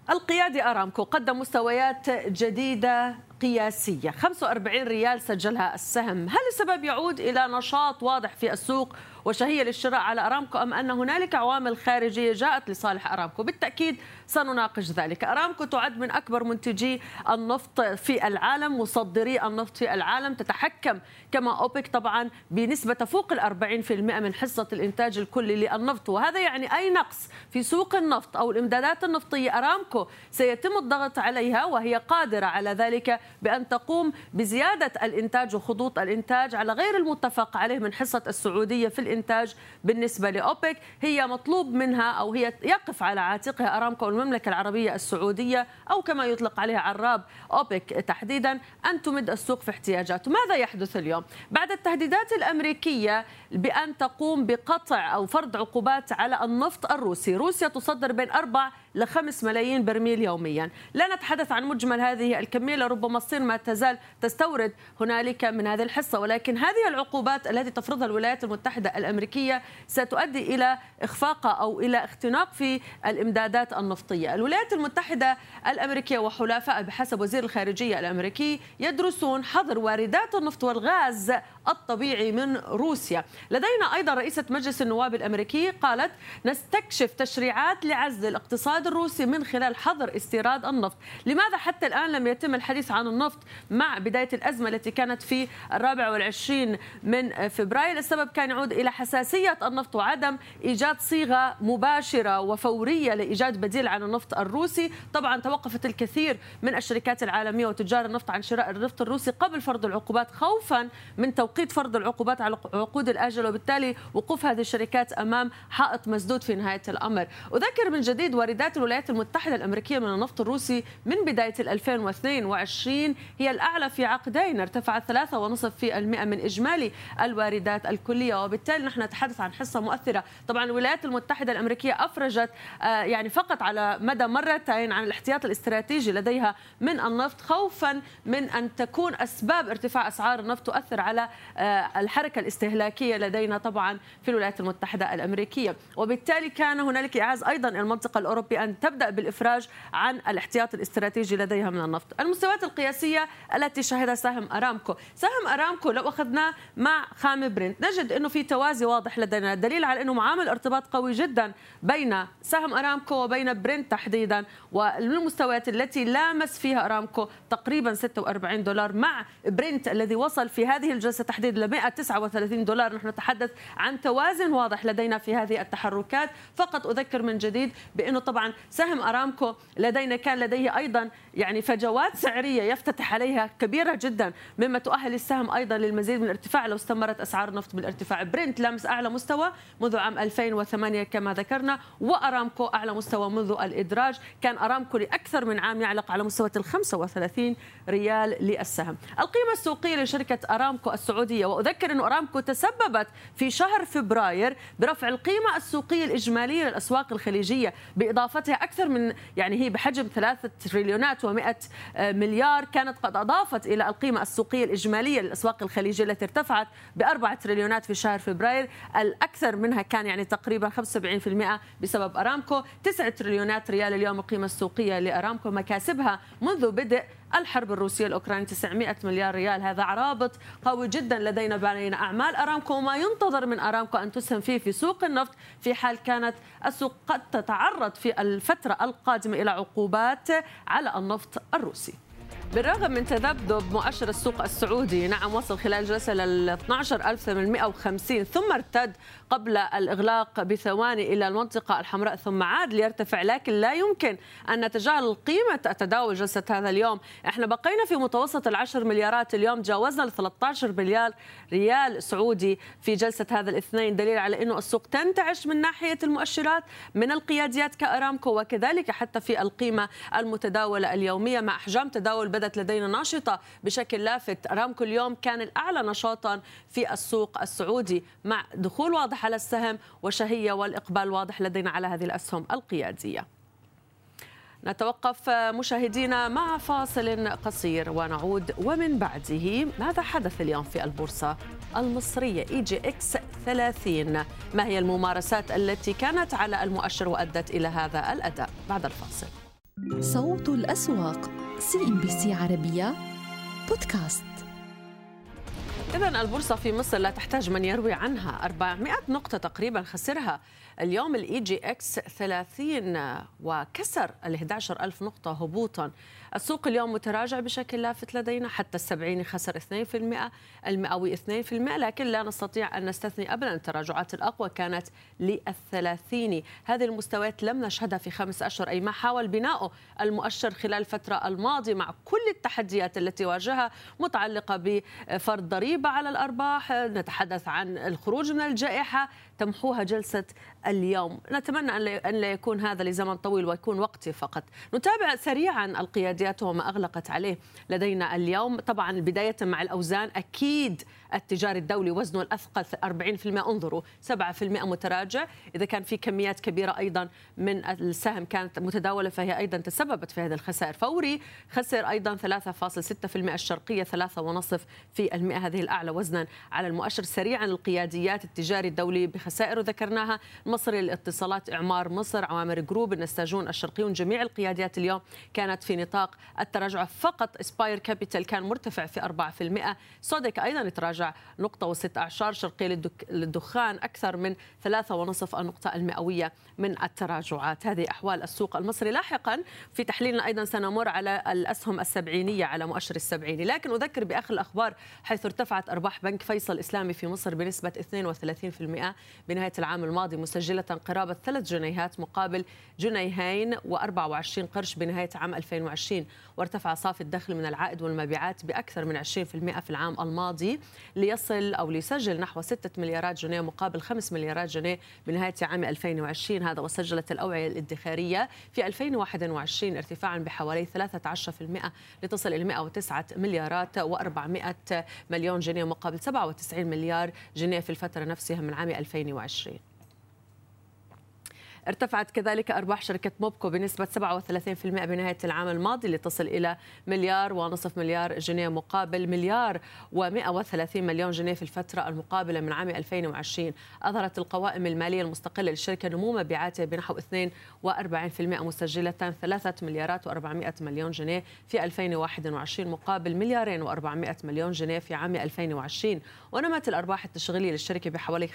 Speaker 8: القيادي أرامكو قدم مستويات جديدة قياسية. 45 ريال سجلها السهم. هل السبب يعود إلى نشاط واضح في السوق وشهية للشراء على أرامكو أم أن هنالك عوامل خارجية جاءت لصالح أرامكو. بالتأكيد سنناقش ذلك. أرامكو تعد من أكبر منتجي النفط في العالم مصدري النفط في العالم. تتحكم كما أوبك طبعا بنسبة تفوق ال 40% من حصة الإنتاج الكلي للنفط. وهذا يعني أي نقص في سوق النفط أو الإمدادات النفطية أرامكو سيتم الضغط عليها وهي قادرة على ذلك بأن تقوم بزيادة الإنتاج وخطوط الإنتاج على غير المتفق عليه من حصة السعودية في الإنتاج بالنسبة لأوبك هي مطلوب منها أو هي يقف على عاتقها أرامكو المملكة العربية السعودية أو كما يطلق عليها عراب أوبك تحديدا أن تمد السوق في احتياجاته ماذا يحدث اليوم؟ بعد التهديدات الأمريكية بأن تقوم بقطع أو فرض عقوبات على النفط الروسي روسيا تصدر بين 4 ل 5 ملايين برميل يوميا. لا نتحدث عن مجمل هذه الكمية لربما الصين ما تزال تستورد هنالك من هذه الحصة. ولكن هذه العقوبات التي تفرضها الولايات المتحدة الأمريكية ستؤدي إلى إخفاق أو إلى اختناق في الإمدادات النفطية. الولايات المتحدة الأمريكية وحلفاء بحسب وزير الخارجية الأمريكي يدرسون حظر واردات النفط والغاز الطبيعي من روسيا. لدينا أيضا رئيسة مجلس النواب الأمريكي قالت نستكشف تشريعات لعزل الاقتصاد الروسي من خلال حظر استيراد النفط. لماذا حتى الآن لم يتم الحديث عن النفط مع بداية الأزمة التي كانت في الرابع والعشرين من فبراير؟ السبب كان يعود إلى حساسية النفط وعدم إيجاد صيغة مباشرة وفورية لإيجاد بديل عن النفط الروسي. طبعا توقفت الكثير من الشركات العالمية وتجار النفط عن شراء النفط الروسي قبل فرض العقوبات خوفا من توقيت فرض العقوبات على عقود الآجل. وبالتالي وقوف هذه الشركات أمام حائط مسدود في نهاية الأمر. أذكر من جديد واردات الولايات المتحدة الأمريكية من النفط الروسي من بداية 2022 هي الأعلى في عقدين ارتفعت 3.5% من إجمالي الواردات الكلية. وبالتالي نحن نتحدث عن حصة مؤثرة. طبعا الولايات المتحدة الأمريكية أفرجت آه، يعني فقط على مدى مرتين عن الاحتياط الاستراتيجي لديها من النفط خوفا من أن تكون أسباب ارتفاع أسعار النفط تؤثر على آه، الحركة الاستهلاكية لدينا طبعا في الولايات المتحدة الأمريكية. وبالتالي كان هنالك إعاز أيضا المنطقة الأوروبية أن تبدأ بالإفراج عن الاحتياط الاستراتيجي لديها من النفط. المستويات القياسية التي شهدها سهم أرامكو. سهم أرامكو لو أخذناه مع خام برنت نجد أنه في توازي واضح لدينا. دليل على أنه معامل ارتباط قوي جدا بين سهم أرامكو وبين برنت تحديدا. والمستويات التي لامس فيها أرامكو تقريبا 46 دولار مع برنت الذي وصل في هذه الجلسة تحديدا ل 139 دولار. نحن نتحدث عن توازن واضح لدينا في هذه التحركات. فقط أذكر من جديد بأنه طبعا سهم أرامكو لدينا كان لديه أيضا يعني فجوات سعرية يفتتح عليها كبيرة جدا مما تؤهل السهم أيضا للمزيد من الارتفاع. لو استمرت أسعار النفط بالارتفاع برنت لامس أعلى مستوى منذ عام 2008 كما ذكرنا وأرامكو أعلى مستوى منذ الإدراج. كان أرامكو لأكثر من عام يعلق على مستوى ال 35 ريال للسهم. القيمة السوقية لشركة أرامكو السعودية وأذكر أن أرامكو تسببت في شهر فبراير برفع القيمة السوقية الإجمالية للأسواق الخليجية بإضافتها أكثر من يعني هي بحجم 3 تريليونات و100 مليار. كانت قد أضافت إلى القيمة السوقية الإجمالية للأسواق الخليجية التي ارتفعت بأربعة تريليونات في شهر فبراير. الأكثر منها كان يعني تقريبا 75% بسبب أرامكو. 9 تريليونات ريال اليوم القيمة السوقية لأرامكو. مكاسبها منذ بدء الحرب الروسية الأوكرانية 900 مليار ريال. هذا عرابط قوي جدا لدينا بين أعمال أرامكو وما ينتظر من أرامكو أن تسهم فيه في سوق النفط في حال كانت السوق قد تتعرض في الفترة القادمة إلى عقوبات على النفط الروسي. بالرغم من تذبذب مؤشر السوق السعودي نعم وصل خلال جلسة لل 12850 ثم ارتد قبل الإغلاق بثواني إلى المنطقة الحمراء ثم عاد ليرتفع لكن لا يمكن أن نتجاهل قيمة تداول جلسة هذا اليوم. إحنا بقينا في متوسط العشر مليارات اليوم جاوزنا ال 13 مليار ريال سعودي في جلسة هذا الاثنين دليل على أنه السوق تنتعش من ناحية المؤشرات من القياديات كأرامكو وكذلك حتى في القيمة المتداولة اليومية مع أحجام تداول بدأت لدينا ناشطة بشكل لافت. أرامكو اليوم كان الأعلى نشاطا في السوق السعودي مع دخول واضح على السهم وشهية والإقبال واضح لدينا على هذه الأسهم القيادية. نتوقف مشاهدينا مع فاصل قصير ونعود. ومن بعده ماذا حدث اليوم في البورصة المصرية؟ EGX 30 ما هي الممارسات التي كانت على المؤشر وأدت إلى هذا الأداء؟ بعد الفاصل.
Speaker 3: صوت الأسواق. CNBC عربية بودكاست.
Speaker 8: إذا البورصة في مصر لا تحتاج من يروي عنها 400 نقطة تقريبا خسرها. اليوم ال EGX 30 وكسر ال 11000 نقطة هبوطا. السوق اليوم متراجع بشكل لافت لدينا حتى السبعيني خسر 2% المئوي 2% لكن لا نستطيع أن نستثني أبدا. التراجعات الأقوى كانت للثلاثيني هذه المستويات لم نشهدها في خمس أشهر أي ما حاول بناؤه المؤشر خلال الفترة الماضية مع كل التحديات التي واجهها متعلقة بفرض ضريبة على الأرباح نتحدث عن الخروج من الجائحة تمحوها جلسة اليوم. نتمنى أن لا يكون هذا لزمن طويل ويكون وقتي فقط. نتابع سريعا القياديات وما أغلقت عليه لدينا اليوم. طبعا بداية مع الأوزان أكيد التجاري الدولي وزنه الأثقل 40% انظروا 7% متراجع. إذا كان في كميات كبيرة أيضا من السهم كانت متداولة فهي أيضا تسببت في هذه الخسائر. فوري خسر أيضا 3.6% الشرقية 3.5 في المئة هذه الأعلى وزنا على المؤشر سريعا القياديات التجاري الدولي بخسائر ذكرناها مصري للاتصالات إعمار مصر عوامر جروب النساجون الشرقيون جميع القياديات اليوم كانت في نطاق التراجع. فقط Aspire Capital كان مرتفع في 4% سودك أيضا تراجع. نقطة وست أعشار شرقية للدخان أكثر من ثلاثة ونصف النقطة المئوية من التراجعات. هذه أحوال السوق المصري. لاحقا في تحليلنا أيضا سنمر على الأسهم السبعينية على مؤشر السبعيني لكن أذكر بآخر الأخبار حيث ارتفعت أرباح بنك فيصل الإسلامي في مصر بنسبة 32% بنهاية العام الماضي مسجلة قرابة ثلاث جنيهات مقابل جنيهين و24 قرش بنهاية عام 2020 وارتفع صافي الدخل من العائد والمبيعات بأكثر من 20% في العام الماضي. ليصل أو ليسجل نحو 6 مليارات جنيه مقابل 5 مليارات جنيه بنهاية عام 2020 هذا وسجلت الأوعية الادخارية في 2021 ارتفاعا بحوالي 13% لتصل إلى 109 مليارات و400 مليون جنيه مقابل 97 مليار جنيه في الفترة نفسها من عام 2020 ارتفعت كذلك أرباح شركة موبكو بنسبة 37% بنهاية العام الماضي لتصل إلى مليار ونصف مليار جنيه مقابل مليار و130 مليون جنيه في الفترة المقابلة من عام 2020 أظهرت القوائم المالية المستقلة للشركة نمو مبيعاتها بنحو 42% مسجلة 3 مليارات و400 مليون جنيه في 2021 مقابل مليارين و400 مليون جنيه في عام 2020 ونمت الأرباح التشغيلية للشركة بحوالي 50%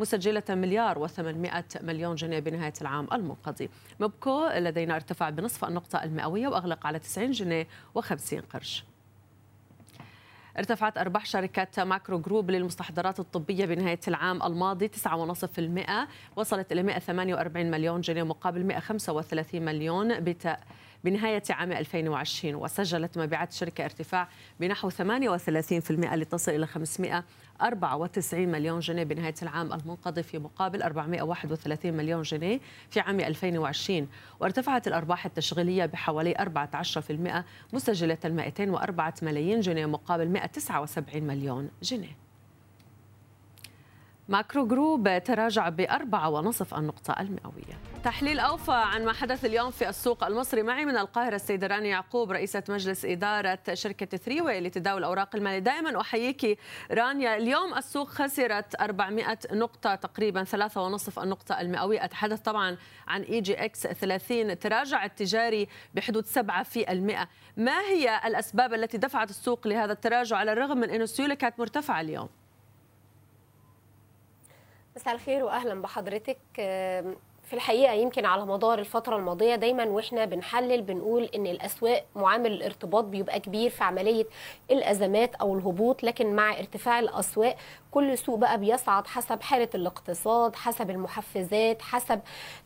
Speaker 8: مسجلة مليار و800 مليون مليون جنيه بنهاية العام المنقضي. موبكو لدينا ارتفع بنصف النقطة المئوية وأغلق على 90 جنيه و50 قرش. ارتفعت أرباح شركة ماكرو جروب للمستحضرات الطبية بنهاية العام الماضي 9.5% وصلت إلى 148 مليون جنيه مقابل 135 مليون بتا بنهاية عام 2020 وسجلت مبيعات الشركة ارتفاع بنحو 38% لتصل إلى 594 مليون جنيه بنهاية العام المنقضي في مقابل 431 مليون جنيه في عام 2020 وارتفعت الأرباح التشغيلية بحوالي 14% مسجلة 204 ملايين جنيه مقابل 179 مليون جنيه. ماكرو جروب تراجع بأربعة ونصف النقطة المئوية. تحليل أوفى عن ما حدث اليوم في السوق المصري. معي من القاهرة السيدة رانيا يعقوب رئيسة مجلس إدارة شركة ثري واي لتداول الأوراق المالية دائما أحييك رانيا اليوم السوق خسرت 400 نقطة تقريبا ثلاثة ونصف النقطة المئوية. أتحدث طبعا عن إي جي إكس 30 تراجع التجاري بحدود 7 في المئة. ما هي الأسباب التي دفعت السوق لهذا التراجع على الرغم من أن السيولة كانت مرتفعة اليوم؟
Speaker 9: مساء الخير واهلا بحضرتك. في الحقيقة يمكن على مدار الفترة الماضية دايما وإحنا بنحلل بنقول إن الأسواق معامل الارتباط بيبقى كبير في عملية الأزمات أو الهبوط لكن مع ارتفاع الأسواق كل سوق بقى بيصعد حسب حالة الاقتصاد حسب المحفزات حسب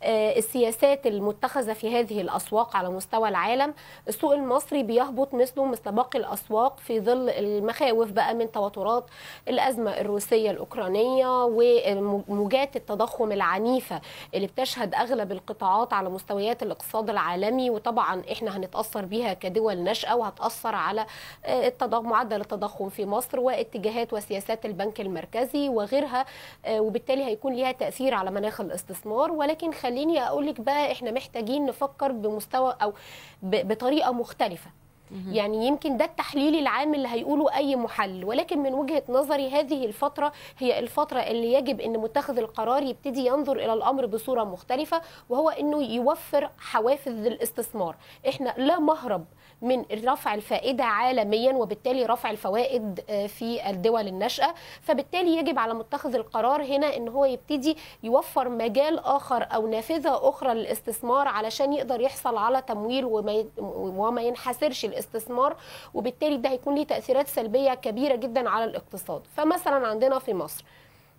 Speaker 9: السياسات المتخذة في هذه الأسواق على مستوى العالم. السوق المصري بيهبط مثله مثل باقي الأسواق في ظل المخاوف بقى من توترات الأزمة الروسية الأوكرانية وموجات التضخم العنيفة اللي بتشهد أغلب القطاعات على مستويات الاقتصاد العالمي. وطبعا إحنا هنتأثر بيها كدول ناشئة وهتأثر على التضخم معدل التضخم في مصر واتجاهات وسياسات البنك المركزي وغيرها وبالتالي هيكون ليها تأثير على مناخ الاستثمار. ولكن خليني أقول لك بقى إحنا محتاجين نفكر بمستوى أو بطريقة مختلفة. يعني يمكن ده التحليل العام اللي هيقوله أي محلل. ولكن من وجهة نظري هذه الفترة هي الفترة اللي يجب إن متخذ القرار يبتدي ينظر إلى الأمر بصورة مختلفة وهو إنه يوفر حوافز الاستثمار إحنا لا مهرب من رفع الفائدة عالميا وبالتالي رفع الفوائد في الدول الناشئة. فبالتالي يجب على متخذ القرار هنا إن هو يبتدي يوفر مجال آخر أو نافذة أخرى للاستثمار علشان يقدر يحصل على تمويل وما وما ينحسرش الاستثمار. وبالتالي ده هيكون ليه تأثيرات سلبية كبيرة جدا على الاقتصاد. فمثلا عندنا في مصر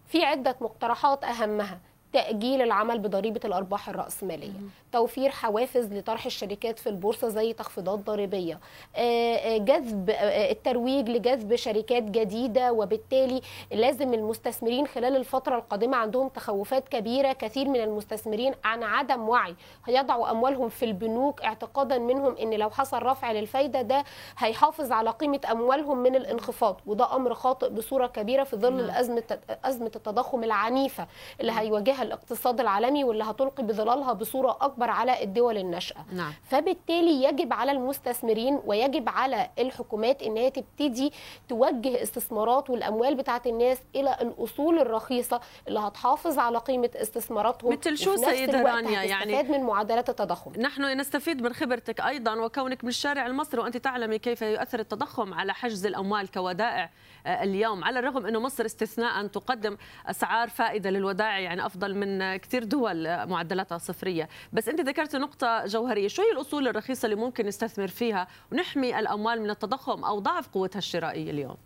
Speaker 9: في عدة مقترحات أهمها. تأجيل العمل بضريبة الأرباح الرأسمالية. توفير حوافز لطرح الشركات في البورصة زي تخفيضات ضريبية. آه، آه، جذب آه، الترويج لجذب شركات جديدة وبالتالي لازم المستثمرين خلال الفترة القادمة عندهم تخوفات كبيرة. كثير من المستثمرين عن عدم وعي هيضعوا أموالهم في البنوك اعتقادا منهم أن لو حصل رفع للفايدة ده هيحافظ على قيمة أموالهم من الانخفاض. وده أمر خاطئ بصورة كبيرة في ظل
Speaker 8: نعم.
Speaker 9: أزمة أزمة التضخم العنيفة اللي هيواجهها الاقتصاد العالمي واللي هتلقي بظلالها بصورة أكبر على الدول الناشئة.
Speaker 8: نعم.
Speaker 9: فبالتالي يجب على المستثمرين ويجب على الحكومات إن هي تبتدي توجه استثمارات والأموال بتاعت الناس إلى الأصول الرخيصة اللي هتحافظ على قيمة استثماراتهم.
Speaker 8: مثل شو
Speaker 9: الوقت
Speaker 8: رانيا؟ يعني
Speaker 9: من معدلات التضخم.
Speaker 8: نحن نستفيد من خبرتك أيضا وكونك من الشارع المصري وأنت تعلمي كيف يؤثر التضخم على حجز الأموال كودائع آه، اليوم على الرغم إنه مصر استثناء تقدم أسعار فائدة للودائع يعني أفضل من كثير دول معدلاتها صفريه بس أنت ذكرت نقطة جوهرية. شو هي الأصول الرخيصة اللي ممكن نستثمر فيها ونحمي الأموال من التضخم أو ضعف قوتها الشرائية اليوم.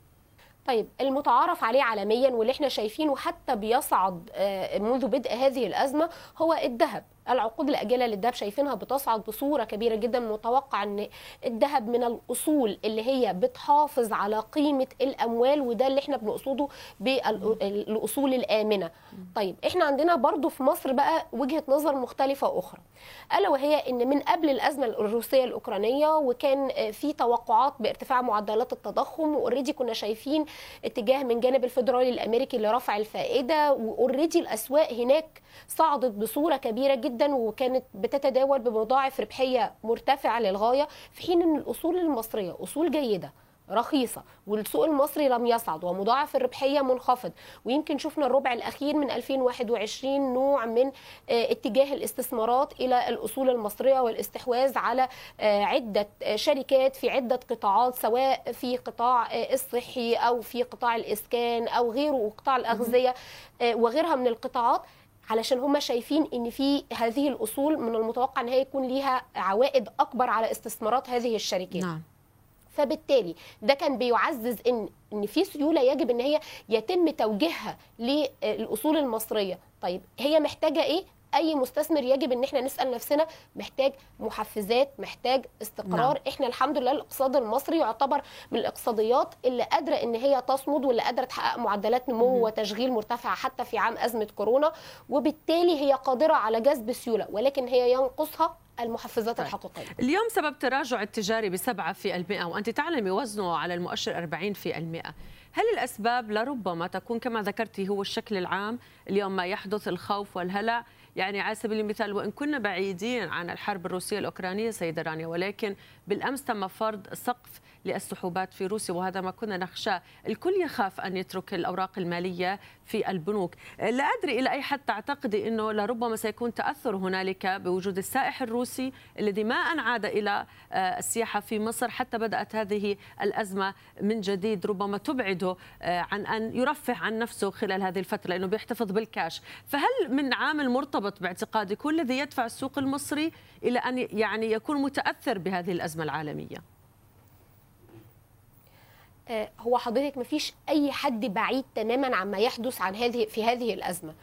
Speaker 9: طيب المتعارف عليه عالميا واللي إحنا شايفينه حتى بيصعد آه، منذ بدء هذه الأزمة هو الذهب. العقود الأجلة للذهب شايفينها بتصعد بصورة كبيرة جدا متوقع إن الذهب من الأصول اللي هي بتحافظ على قيمة الأموال وده اللي إحنا بنقصده بالأصول الآمنة. طيب إحنا عندنا برضو في مصر بقى وجهة نظر مختلفة أخرى. ألا وهي إن من قبل الأزمة الروسية الأوكرانية وكان في توقعات بارتفاع معدلات التضخم وأوريدي كنا شايفين اتجاه من جانب الفيدرالي الأمريكي لرفع الفائدة وأوريدي الأسواق هناك صعدت بصورة كبيرة جدا. وكانت بتتداول بمضاعف ربحية مرتفعة للغاية في حين إن الأصول المصرية أصول جيدة رخيصة والسوق المصري لم يصعد ومضاعف الربحية منخفض. ويمكن شفنا الربع الأخير من 2021 نوع من آه، اتجاه الاستثمارات إلى الأصول المصرية والاستحواذ على آه، عدة آه، شركات في عدة قطاعات سواء في قطاع الصحي أو في قطاع الإسكان أو غيره وقطاع الأغذية آه، وغيرها من القطاعات. علشان هم شايفين إن في هذه الأصول من المتوقع إن هي يكون ليها عوائد أكبر على استثمارات هذه الشركات.
Speaker 8: نعم.
Speaker 9: فبالتالي ده كان بيعزز إن إن في سيولة يجب إن هي يتم توجيهها للأصول المصرية. طيب هي محتاجة إيه؟ أي مستثمر يجب إن إحنا نسأل نفسنا محتاج محفزات محتاج استقرار.
Speaker 8: نعم.
Speaker 9: إحنا الحمد لله الاقتصاد المصري يعتبر من الاقتصاديات اللي قادرة إن هي تصمد واللي قادرة تحقق معدلات نمو وتشغيل مرتفعه حتى في عام أزمة كورونا. وبالتالي هي قادرة على جذب سيولة ولكن هي ينقصها المحفزات
Speaker 8: طيب.
Speaker 9: الحقيقية.
Speaker 8: اليوم سبب تراجع التجاري بسبعة في المئة وأنت تعلمي وزنه على المؤشر 40 في المئة. هل الأسباب لربما تكون كما ذكرتي هو الشكل العام اليوم ما يحدث الخوف والهلع؟ يعني على سبيل المثال وإن كنا بعيدين عن الحرب الروسية الأوكرانية سيدة رانيا ولكن بالأمس تم فرض سقف للسحوبات في روسيا وهذا ما كنا نخشاه الكل يخاف أن يترك الأوراق المالية في البنوك. لا أدري إلى أي حد تعتقدي أنه لربما سيكون تأثر هنالك بوجود السائح الروسي الذي ما أن عاد إلى آه، السياحة في مصر حتى بدأت هذه الأزمة من جديد. ربما تبعده آه، عن أن يرفه عن نفسه خلال هذه الفترة لأنه بيحتفظ بالكاش. فهل من عامل مرتبط باعتقادك هو الذي يدفع السوق المصري إلى أن يعني يكون متأثر بهذه الأزمة العالمية؟
Speaker 9: هو حضرتك مفيش أي حد بعيد تماما عما يحدث عن هذه في هذه الأزمة.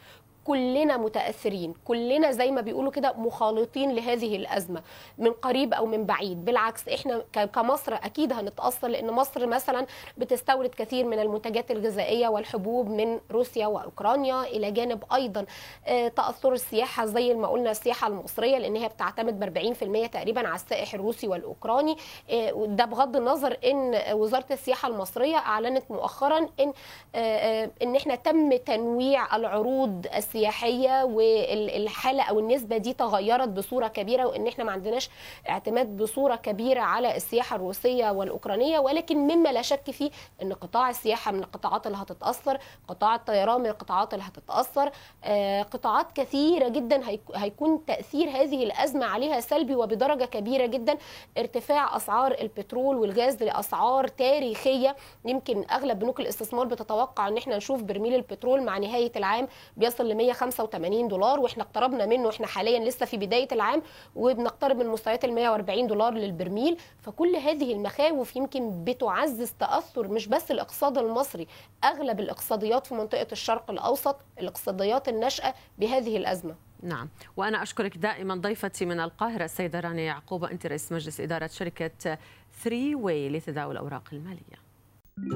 Speaker 9: كلنا متأثرين كلنا زي ما بيقولوا كده مخالطين لهذه الأزمة من قريب أو من بعيد. بالعكس إحنا كمصر أكيد هنتأثر لأن مصر مثلا بتستورد كثير من المنتجات الغذائية والحبوب من روسيا وأوكرانيا إلى جانب أيضا آه، تأثر السياحة زي ما قلنا السياحة المصرية لأن هي بتعتمد ب 40% تقريبا على السائح الروسي والأوكراني. آه، ده بغض النظر إن وزارة السياحة المصرية أعلنت مؤخرا إن آه، إن إحنا تم تنويع العروض السياحية والحالة أو النسبة دي تغيرت بصورة كبيرة وإن إحنا ما عندناش اعتماد بصورة كبيرة على السياحة الروسية والأوكرانية ولكن مما لا شك فيه إن قطاع السياحة من القطاعات اللي هتتأثر قطاع الطيران من القطاعات اللي هتتأثر آه، قطاعات كثيرة جدا هيك- هيكون تأثير هذه الأزمة عليها سلبي وبدرجة كبيرة جدا ارتفاع أسعار البترول والغاز لأسعار تاريخية. يمكن أغلب بنوك الاستثمار بتتوقع إن إحنا نشوف برميل البترول مع نهاية العام بيصل ل 185 دولار وإحنا اقتربنا منه إحنا حاليا لسه في بداية العام وبنقترب من مستويات ال 140 دولار للبرميل. فكل هذه المخاوف يمكن بتعزز تأثر مش بس الاقتصاد المصري أغلب الاقتصاديات في منطقة الشرق الأوسط الاقتصاديات الناشئة بهذه الأزمة.
Speaker 8: نعم. وأنا أشكرك دائما ضيفتي من القاهرة السيدة رانيا يعقوب أنت رئيس مجلس إدارة شركة ثري واي لتداول الأوراق المالية.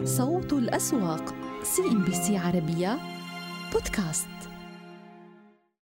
Speaker 3: صوت الأسواق CNBC عربية بودكاست.